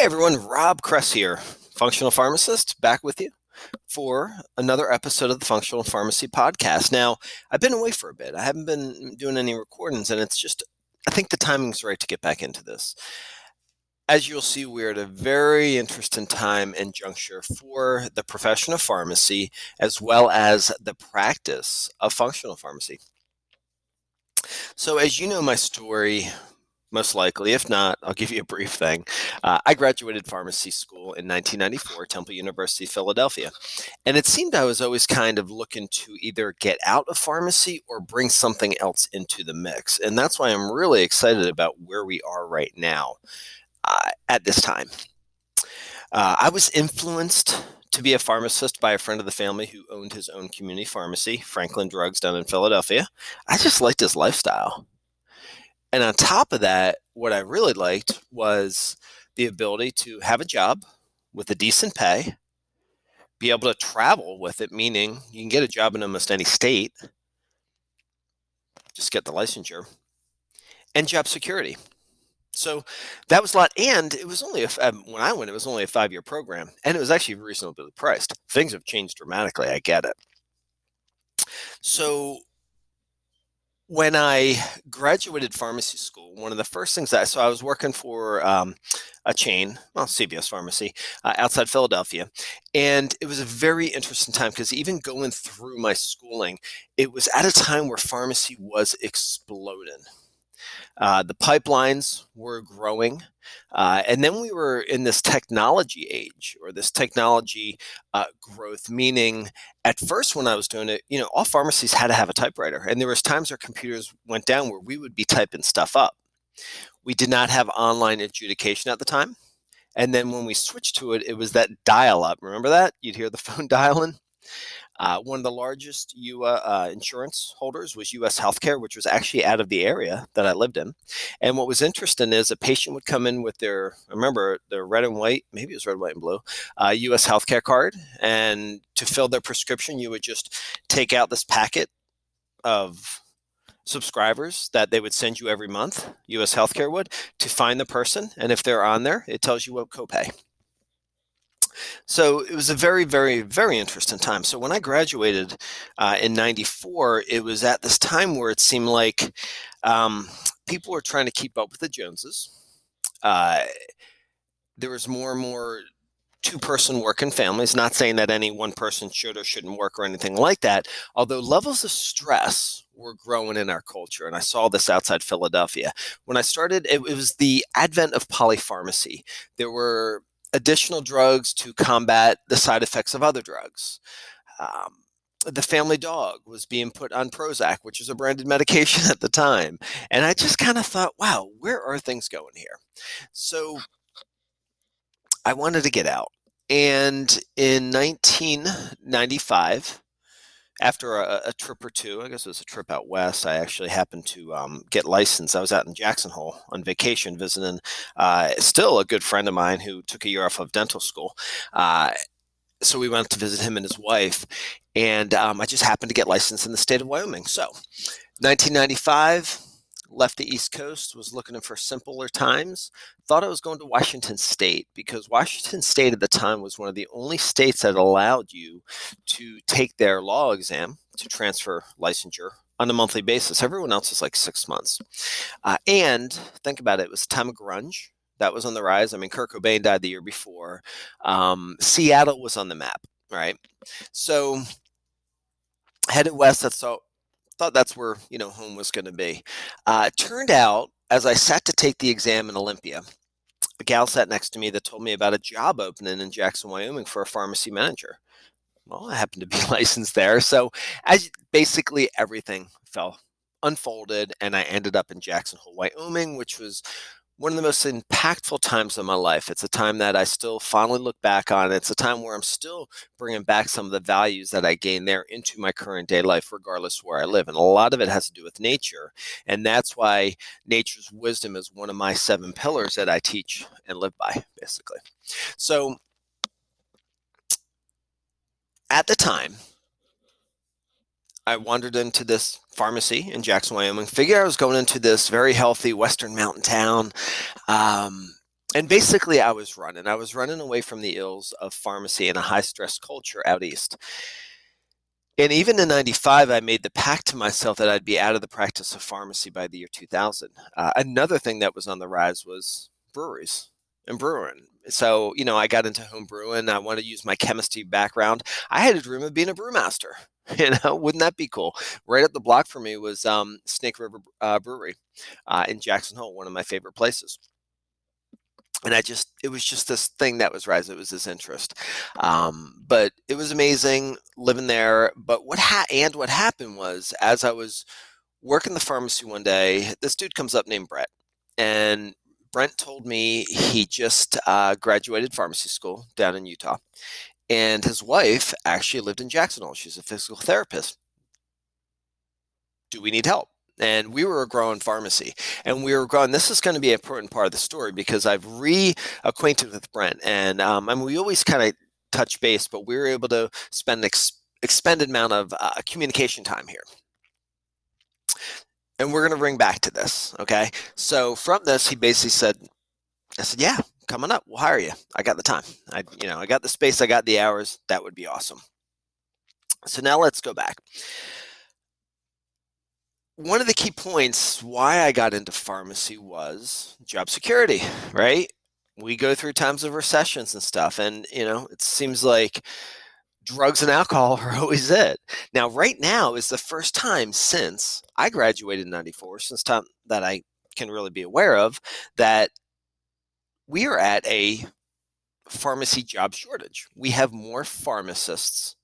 Hey everyone, Rob Kress here, functional pharmacist, back with you for another episode of the Functional Pharmacy Podcast. Now, I've been away for a bit. I haven't been doing any recordings, and it's just, I think the timing's right to get back into this. As you'll see, we're at a very interesting time and juncture for the profession of pharmacy as well as the practice of functional pharmacy. So, as you know, my story, most likely. If not, I'll give you a brief thing. Uh, I graduated pharmacy school in 1994, Temple University, Philadelphia. And it seemed I was always kind of looking to either get out of pharmacy or bring something else into the mix. And that's why I'm really excited about where we are right now uh, at this time. Uh, I was influenced to be a pharmacist by a friend of the family who owned his own community pharmacy, Franklin Drugs, down in Philadelphia. I just liked his lifestyle. And on top of that, what I really liked was the ability to have a job with a decent pay, be able to travel with it, meaning you can get a job in almost any state, just get the licensure, and job security. So that was a lot, and it was only a, um, when I went, it was only a five year program, and it was actually reasonably priced. Things have changed dramatically. I get it. So when I graduated pharmacy school, one of the first things that I so I was working for um, a chain, well, CVS Pharmacy, uh, outside Philadelphia, and it was a very interesting time because even going through my schooling, it was at a time where pharmacy was exploding. Uh, the pipelines were growing. Uh, and then we were in this technology age or this technology uh, growth, meaning at first when I was doing it, you know, all pharmacies had to have a typewriter. And there was times our computers went down where we would be typing stuff up. We did not have online adjudication at the time. And then when we switched to it, it was that dial up. Remember that? You'd hear the phone dialing. Uh, one of the largest U, uh, insurance holders was U.S. Healthcare, which was actually out of the area that I lived in. And what was interesting is a patient would come in with their, remember, their red and white, maybe it was red, white, and blue, uh, U.S. Healthcare card. And to fill their prescription, you would just take out this packet of subscribers that they would send you every month, US Healthcare would, to find the person. And if they're on there, it tells you what copay. So it was a very, very, very interesting time. So when I graduated uh, in '94, it was at this time where it seemed like um, people were trying to keep up with the Joneses. Uh, there was more and more two person working families not saying that any one person should or shouldn't work or anything like that although levels of stress were growing in our culture and i saw this outside philadelphia when i started it, it was the advent of polypharmacy there were additional drugs to combat the side effects of other drugs. Um, the family dog was being put on Prozac, which was a branded medication at the time. And I just kind of thought, wow, where are things going here? So I wanted to get out. And in 1995, after a, a, trip or two, I guess it was a trip out west, I actually happened to um, get licensed. I was out in Jackson Hole on vacation visiting uh, still a good friend of mine who took a year off of dental school. Uh, so we went to visit him and his wife, and um, I just happened to get licensed in the state of Wyoming. So 1995 left the East Coast, was looking for simpler times, thought I was going to Washington State because Washington State at the time was one of the only states that allowed you to take their law exam to transfer licensure on a monthly basis. Everyone else is like six months. Uh, and think about it, it was time of grunge. That was on the rise. I mean, Kurt Cobain died the year before. Um, Seattle was on the map, right? So headed west. That's so thought that's where you know home was going to be. Uh, turned out, as I sat to take the exam in Olympia, a gal sat next to me that told me about a job opening in Jackson, Wyoming for a pharmacy manager. Well, I happened to be licensed there, so as basically everything fell unfolded, and I ended up in Jackson Hole, Wyoming, which was one of the most impactful times of my life. It's a time that I still fondly look back on. It's a time where I'm still bringing back some of the values that I gained there into my current day life, regardless where I live. And a lot of it has to do with nature. And that's why nature's wisdom is one of my seven pillars that I teach and live by, basically. So at the time, I wandered into this pharmacy in Jackson, Wyoming. Figured I was going into this very healthy Western mountain town. Um, and basically, I was running. I was running away from the ills of pharmacy and a high stress culture out east. And even in 95, I made the pact to myself that I'd be out of the practice of pharmacy by the year 2000. Uh, another thing that was on the rise was breweries and brewing. So, you know, I got into home brewing. I wanted to use my chemistry background. I had a dream of being a brewmaster. You know, wouldn't that be cool? Right up the block for me was um, Snake River uh, Brewery uh, in Jackson Hole, one of my favorite places and I just it was just this thing that was rising. It was this interest, um, but it was amazing living there. But what ha- and what happened was as I was working the pharmacy one day, this dude comes up named Brent, and Brent told me he just uh, graduated pharmacy school down in Utah, and his wife actually lived in Jacksonville. She's a physical therapist. Do we need help? and we were a growing pharmacy and we were growing this is going to be an important part of the story because i've reacquainted with brent and um, I mean, we always kind of touch base but we were able to spend an ex- expended amount of uh, communication time here and we're going to bring back to this okay so from this he basically said i said yeah coming up we'll hire you i got the time. I you know i got the space i got the hours. That would be awesome. So now let's go back. One of the key points why I got into pharmacy was job security, right? We go through times of recessions and stuff, and you know, it seems like drugs and alcohol are always it. Now, right now is the first time since I graduated in 94, since time that I can really be aware of, that we are at a pharmacy job shortage. We have more pharmacists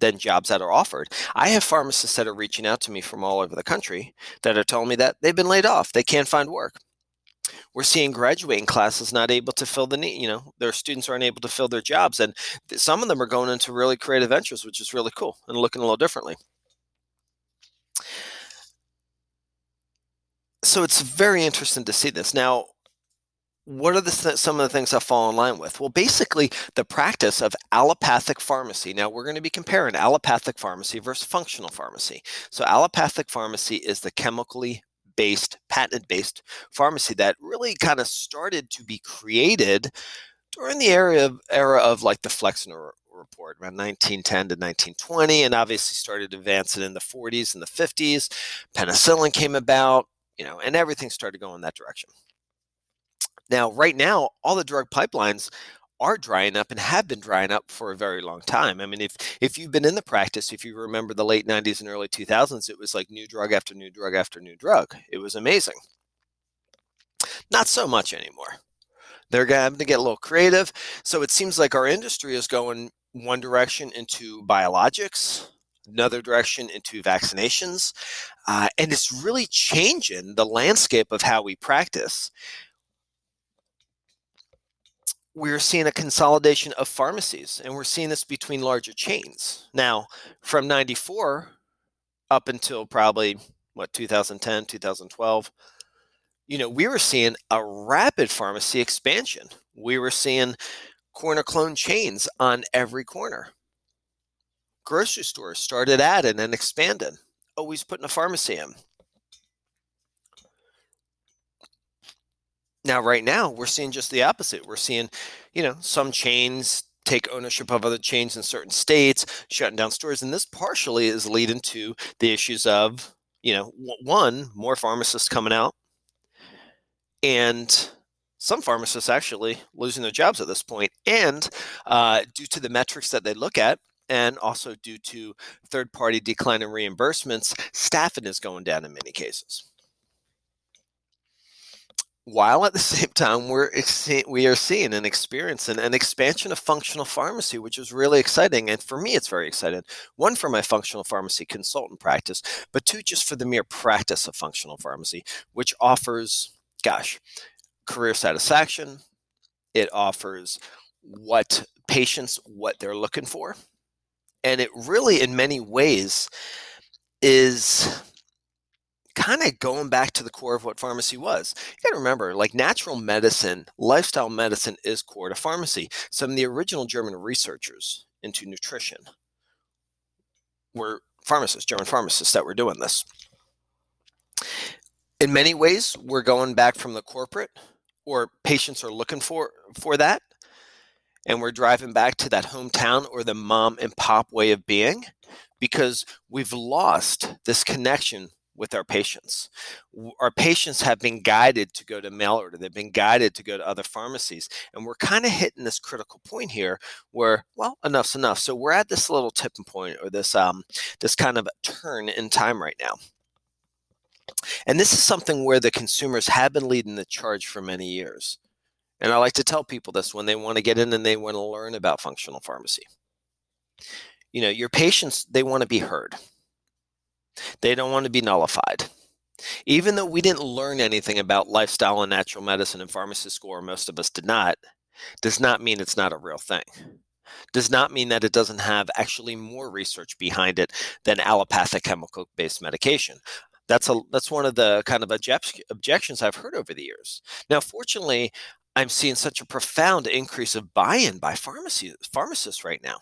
than jobs that are offered. I have pharmacists that are reaching out to me from all over the country that are telling me that they've been laid off. They can't find work. We're seeing graduating classes not able to fill the need. You know, their students aren't able to fill their jobs, and some of them are going into really creative ventures, which is really cool and looking a little differently. So it's very interesting to see this. Now, what are the some of the things I fall in line with? Well, basically, the practice of allopathic pharmacy. Now, we're going to be comparing allopathic pharmacy versus functional pharmacy. So, allopathic pharmacy is the chemically based, patent based pharmacy that really kind of started to be created during the era of, era of like the Flexner report around 1910 to 1920, and obviously started advancing in the 40s and the 50s. Penicillin came about, you know, and everything started going that direction. Now, right now, all the drug pipelines are drying up and have been drying up for a very long time. I mean, if if you've been in the practice, if you remember the late 90s and early 2000s, it was like new drug after new drug after new drug. It was amazing. Not so much anymore. They're having to get a little creative. So it seems like our industry is going one direction into biologics, another direction into vaccinations. Uh, and it's really changing the landscape of how we practice we're seeing a consolidation of pharmacies and we're seeing this between larger chains. Now, from 94 up until probably what 2010, 2012, you know, we were seeing a rapid pharmacy expansion. We were seeing corner clone chains on every corner. Grocery stores started adding and expanding, always putting a pharmacy in. Now, right now, we're seeing just the opposite. We're seeing, you know, some chains take ownership of other chains in certain states, shutting down stores. And this partially is leading to the issues of, you know, one, more pharmacists coming out, and some pharmacists actually losing their jobs at this point. And uh, due to the metrics that they look at, and also due to third party decline in reimbursements, staffing is going down in many cases while at the same time we're we are seeing and experiencing an expansion of functional pharmacy which is really exciting and for me it's very exciting. One for my functional pharmacy consultant practice but two just for the mere practice of functional pharmacy which offers gosh career satisfaction. It offers what patients what they're looking for. And it really in many ways is kind of going back to the core of what pharmacy was. You got to remember, like natural medicine, lifestyle medicine is core to pharmacy. Some of the original German researchers into nutrition were pharmacists, German pharmacists that were doing this. In many ways, we're going back from the corporate or patients are looking for for that and we're driving back to that hometown or the mom and pop way of being because we've lost this connection with our patients. Our patients have been guided to go to mail order, they've been guided to go to other pharmacies. And we're kind of hitting this critical point here where, well, enough's enough. So we're at this little tipping point or this um this kind of turn in time right now. And this is something where the consumers have been leading the charge for many years. And I like to tell people this when they want to get in and they want to learn about functional pharmacy. You know, your patients, they want to be heard. They don't want to be nullified. Even though we didn't learn anything about lifestyle and natural medicine in pharmacy school, or most of us did not, does not mean it's not a real thing. Does not mean that it doesn't have actually more research behind it than allopathic chemical based medication that's a that's one of the kind of object, objections I've heard over the years. Now, fortunately, I'm seeing such a profound increase of buy-in by pharmacy, pharmacists right now.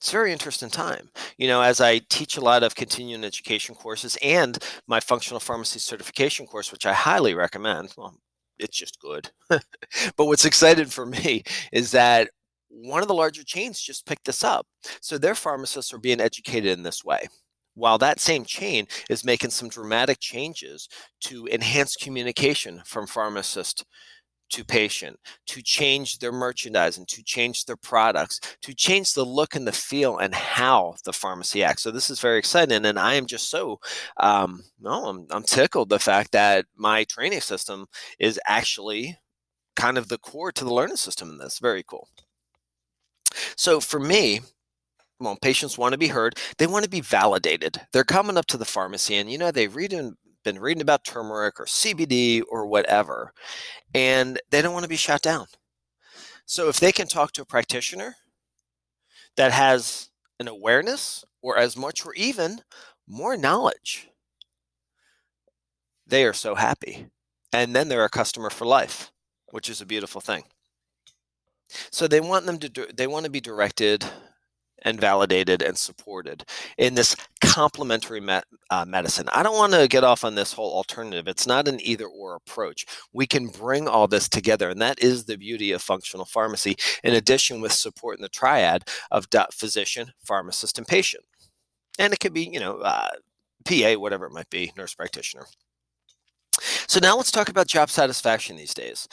It's a very interesting time. You know, as I teach a lot of continuing education courses and my functional pharmacy certification course, which I highly recommend. Well, it's just good. but what's excited for me is that one of the larger chains just picked this up. So their pharmacists are being educated in this way while that same chain is making some dramatic changes to enhance communication from pharmacist to patient, to change their merchandising, to change their products, to change the look and the feel and how the pharmacy acts. So this is very exciting, and I am just so um, no, I'm, I'm tickled the fact that my training system is actually kind of the core to the learning system in this. Very cool. So for me, well, patients want to be heard. They want to be validated. They're coming up to the pharmacy and, you know, they read reading, been reading about turmeric or CBD or whatever, and they don't want to be shot down. So if they can talk to a practitioner that has an awareness or as much or even more knowledge, they are so happy. And then they're a customer for life, which is a beautiful thing. So they want them to do, they want to be directed and validated and supported in this complementary me- uh, medicine. I don't want to get off on this whole alternative. It's not an either or approach. We can bring all this together, and that is the beauty of functional pharmacy, in addition with support in the triad of physician, pharmacist, and patient. And it could be, you know, uh, PA, whatever it might be, nurse practitioner. So now let's talk about job satisfaction these days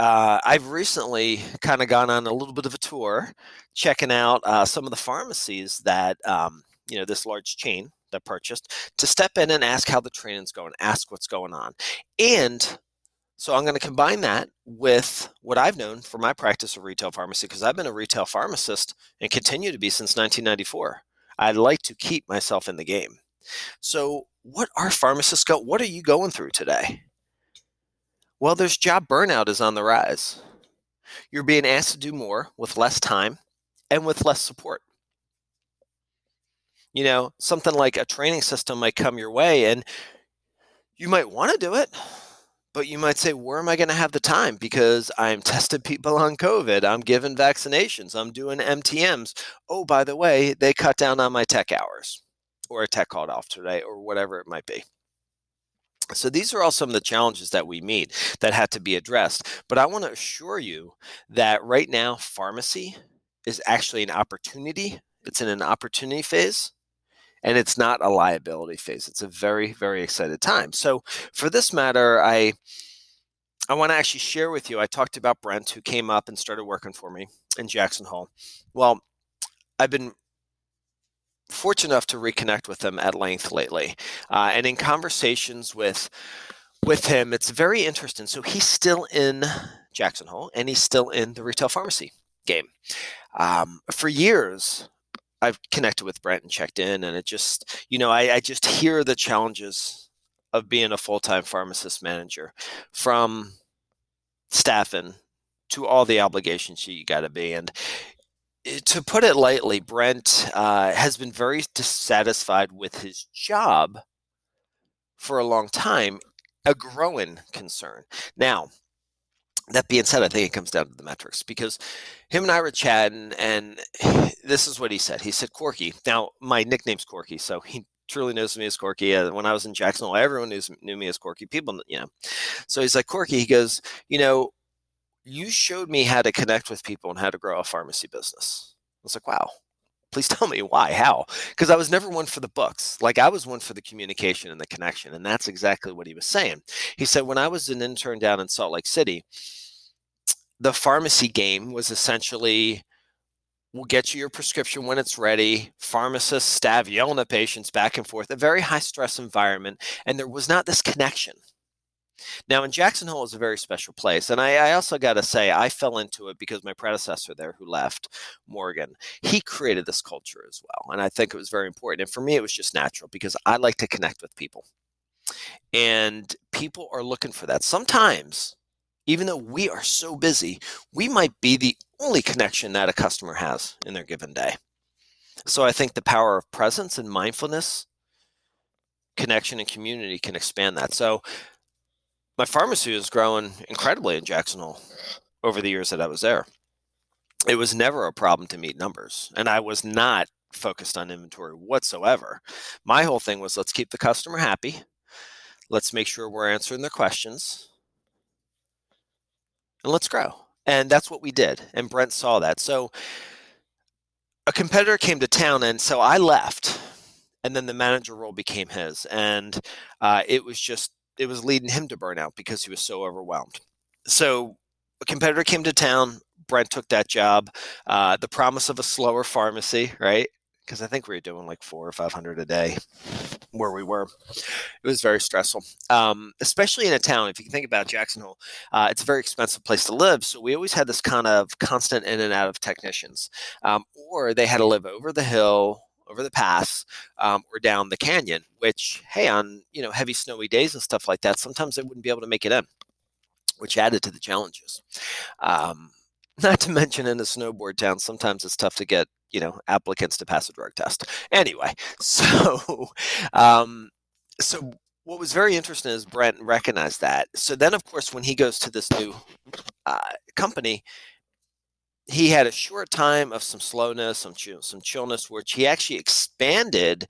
uh, I've recently kind of gone on a little bit of a tour, checking out uh, some of the pharmacies that um, you know this large chain that purchased to step in and ask how the training's going, ask what's going on, and so I'm going to combine that with what I've known for my practice of retail pharmacy because I've been a retail pharmacist and continue to be since 1994. I'd like to keep myself in the game. So, what are pharmacists go? What are you going through today? Well, there's job burnout is on the rise. You're being asked to do more with less time and with less support. You know, something like a training system might come your way and you might want to do it, but you might say, where am I going to have the time? Because I'm testing people on COVID, I'm giving vaccinations, I'm doing MTMs. Oh, by the way, they cut down on my tech hours or a tech called off today or whatever it might be. So these are all some of the challenges that we meet that had to be addressed. But I want to assure you that right now, pharmacy is actually an opportunity. It's in an opportunity phase and it's not a liability phase. It's a very, very excited time. So for this matter, I I want to actually share with you. I talked about Brent, who came up and started working for me in Jackson Hole. Well, I've been fortunate enough to reconnect with him at length lately, uh, and in conversations with with him, it's very interesting. So he's still in Jackson Hole, and he's still in the retail pharmacy game. Um, for years, I've connected with Brent and checked in, and it just, you know, I, I just hear the challenges of being a full time pharmacist manager from staffing to all the obligations you got to be. And to put it lightly, Brent uh, has been very dissatisfied with his job for a long time, a growing concern. Now, that being said, I think it comes down to the metrics because him and I were chatting, and this is what he said. He said, Corky. Now, my nickname's Corky, so he truly knows me as Corky. Uh, when I was in Jacksonville, everyone knew, knew me as Corky. People, you know. So he's like, Corky, he goes, you know, you showed me how to connect with people and how to grow a pharmacy business. I was like, wow, please tell me why, how? Because I was never one for the books. Like I was one for the communication and the connection. And that's exactly what he was saying. He said, when I was an intern down in Salt Lake City, the pharmacy game was essentially we'll get you your prescription when it's ready. Pharmacists, staff yelling at patients back and forth, a very high stress environment. And there was not this connection. Now, in Jackson Hole is a very special place. And I, I also got to say, I fell into it because my predecessor there, who left, Morgan, he created this culture as well. And I think it was very important. And for me, it was just natural because I like to connect with people. And people are looking for that. Sometimes even though we are so busy, we might be the only connection that a customer has in their given day. So I think the power of presence and mindfulness, connection, and community can expand that. So my pharmacy is growing incredibly in Jackson Hole over the years that I was there. It was never a problem to meet numbers, and I was not focused on inventory whatsoever. My whole thing was let's keep the customer happy. Let's make sure we're answering their questions and let's grow. And that's what we did. And Brent saw that. So a competitor came to town, and so I left. And then the manager role became his. And uh, it was just, it was leading him to burnout because he was so overwhelmed. So a competitor came to town. Brent took that job. Uh, the promise of a slower pharmacy, right? because I think we were doing like four or five hundred a day where we were. It was very stressful, um, especially in a town. If you think about Jackson Hole, uh, it's a very expensive place to live. So we always had this kind of constant in and out of technicians, um, or they had to live over the hill over the pass um, or down the canyon which hey on you know heavy snowy days and stuff like that sometimes they wouldn't be able to make it in which added to the challenges um, not to mention in a snowboard town sometimes it's tough to get you know applicants to pass a drug test. Anyway, so um, so what was very interesting is Brent recognized that. So then, of course, when he goes to this new uh, company, he had a short time of some slowness, some chill, some chillness, which he actually expanded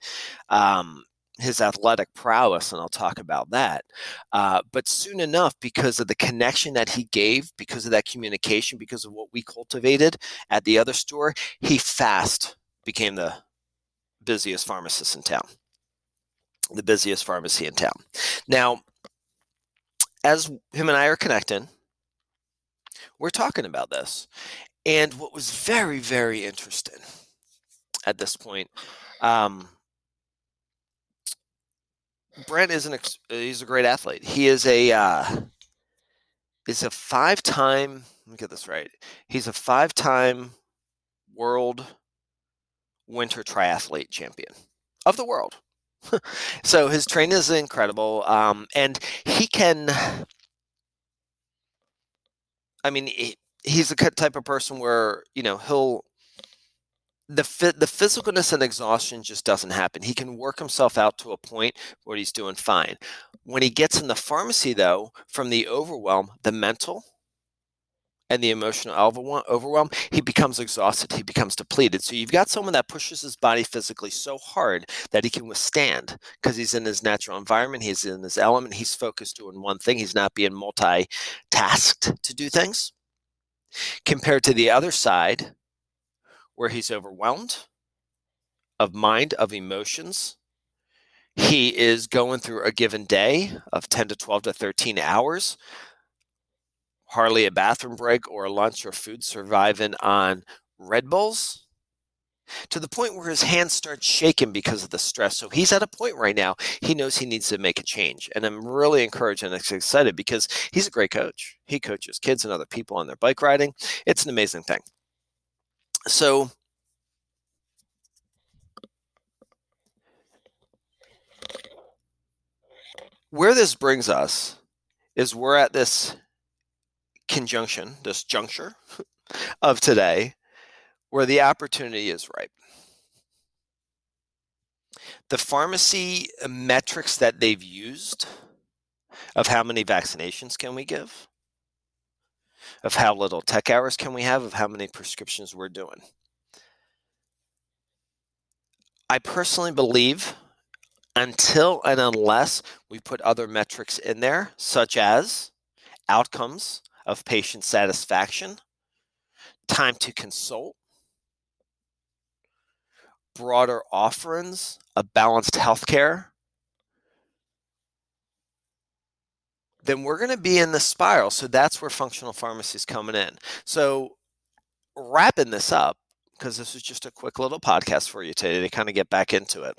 um, his athletic prowess, and I'll talk about that. Uh, but soon enough, because of the connection that he gave, because of that communication, because of what we cultivated at the other store, he fast became the busiest pharmacist in town, the busiest pharmacy in town. Now, as him and I are connecting, we're talking about this. And what was very, very interesting at this point, um, Brent is an ex- he's a great athlete. He is a uh, is a five time. Let me get this right. He's a five time world winter triathlete champion of the world. so his training is incredible, um, and he can. I mean, he, he's the type of person where you know he'll the the physicalness and exhaustion just doesn't happen. He can work himself out to a point where he's doing fine. When he gets in the pharmacy, though, from the overwhelm, the mental and the emotional overwhelm, he becomes exhausted. He becomes depleted. So you've got someone that pushes his body physically so hard that he can withstand because he's in his natural environment, he's in his element, he's focused doing one thing, he's not being multi-tasked to do things. Compared to the other side, where he's overwhelmed of mind, of emotions. He is going through a given day of 10 to 12 to 13 hours, hardly a bathroom break or lunch or food surviving on Red Bulls to the point where his hands start shaking because of the stress. So he's at a point right now, he knows he needs to make a change. And I'm really encouraged and excited because he's a great coach. He coaches kids and other people on their bike riding. It's an amazing thing. So where this brings us is we're at this conjunction, this juncture of today where the opportunity is ripe. The pharmacy metrics that they've used of how many vaccinations can we give, of how little tech hours can we have, of how many prescriptions we're doing. I personally believe until and unless we put other metrics in there, such as outcomes of patient satisfaction, time to consult, broader offerings of balanced healthcare, then we're going to be in the spiral. So that's where functional pharmacy is coming in. So wrapping this up, because this was just a quick little podcast for you today to kind of get back into it.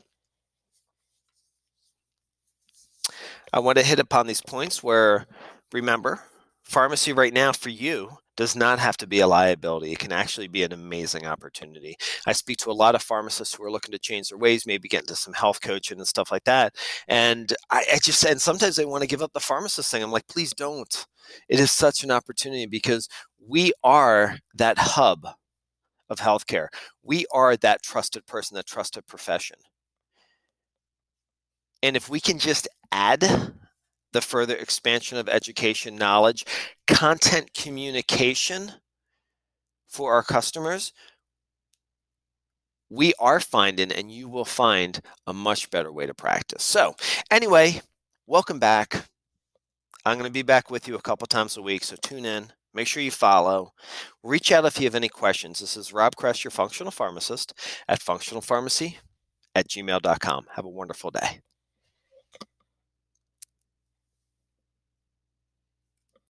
I want to hit upon these points where, remember, pharmacy right now for you does not have to be a liability. It can actually be an amazing opportunity. I speak to a lot of pharmacists who are looking to change their ways, maybe get into some health coaching and stuff like that. And I, I just and sometimes they want to give up the pharmacist thing. I'm like, please don't. It is such an opportunity because we are that hub of healthcare. We are that trusted person, that trusted profession. And if we can just add the further expansion of education knowledge, content communication for our customers, we are finding and you will find a much better way to practice. So, anyway, welcome back. I'm going to be back with you a couple times a week, so tune in. Make sure you follow. Reach out if you have any questions. This is Rob Kress, your functional pharmacist at functionalpharmacy at gmail.com. Have a wonderful day.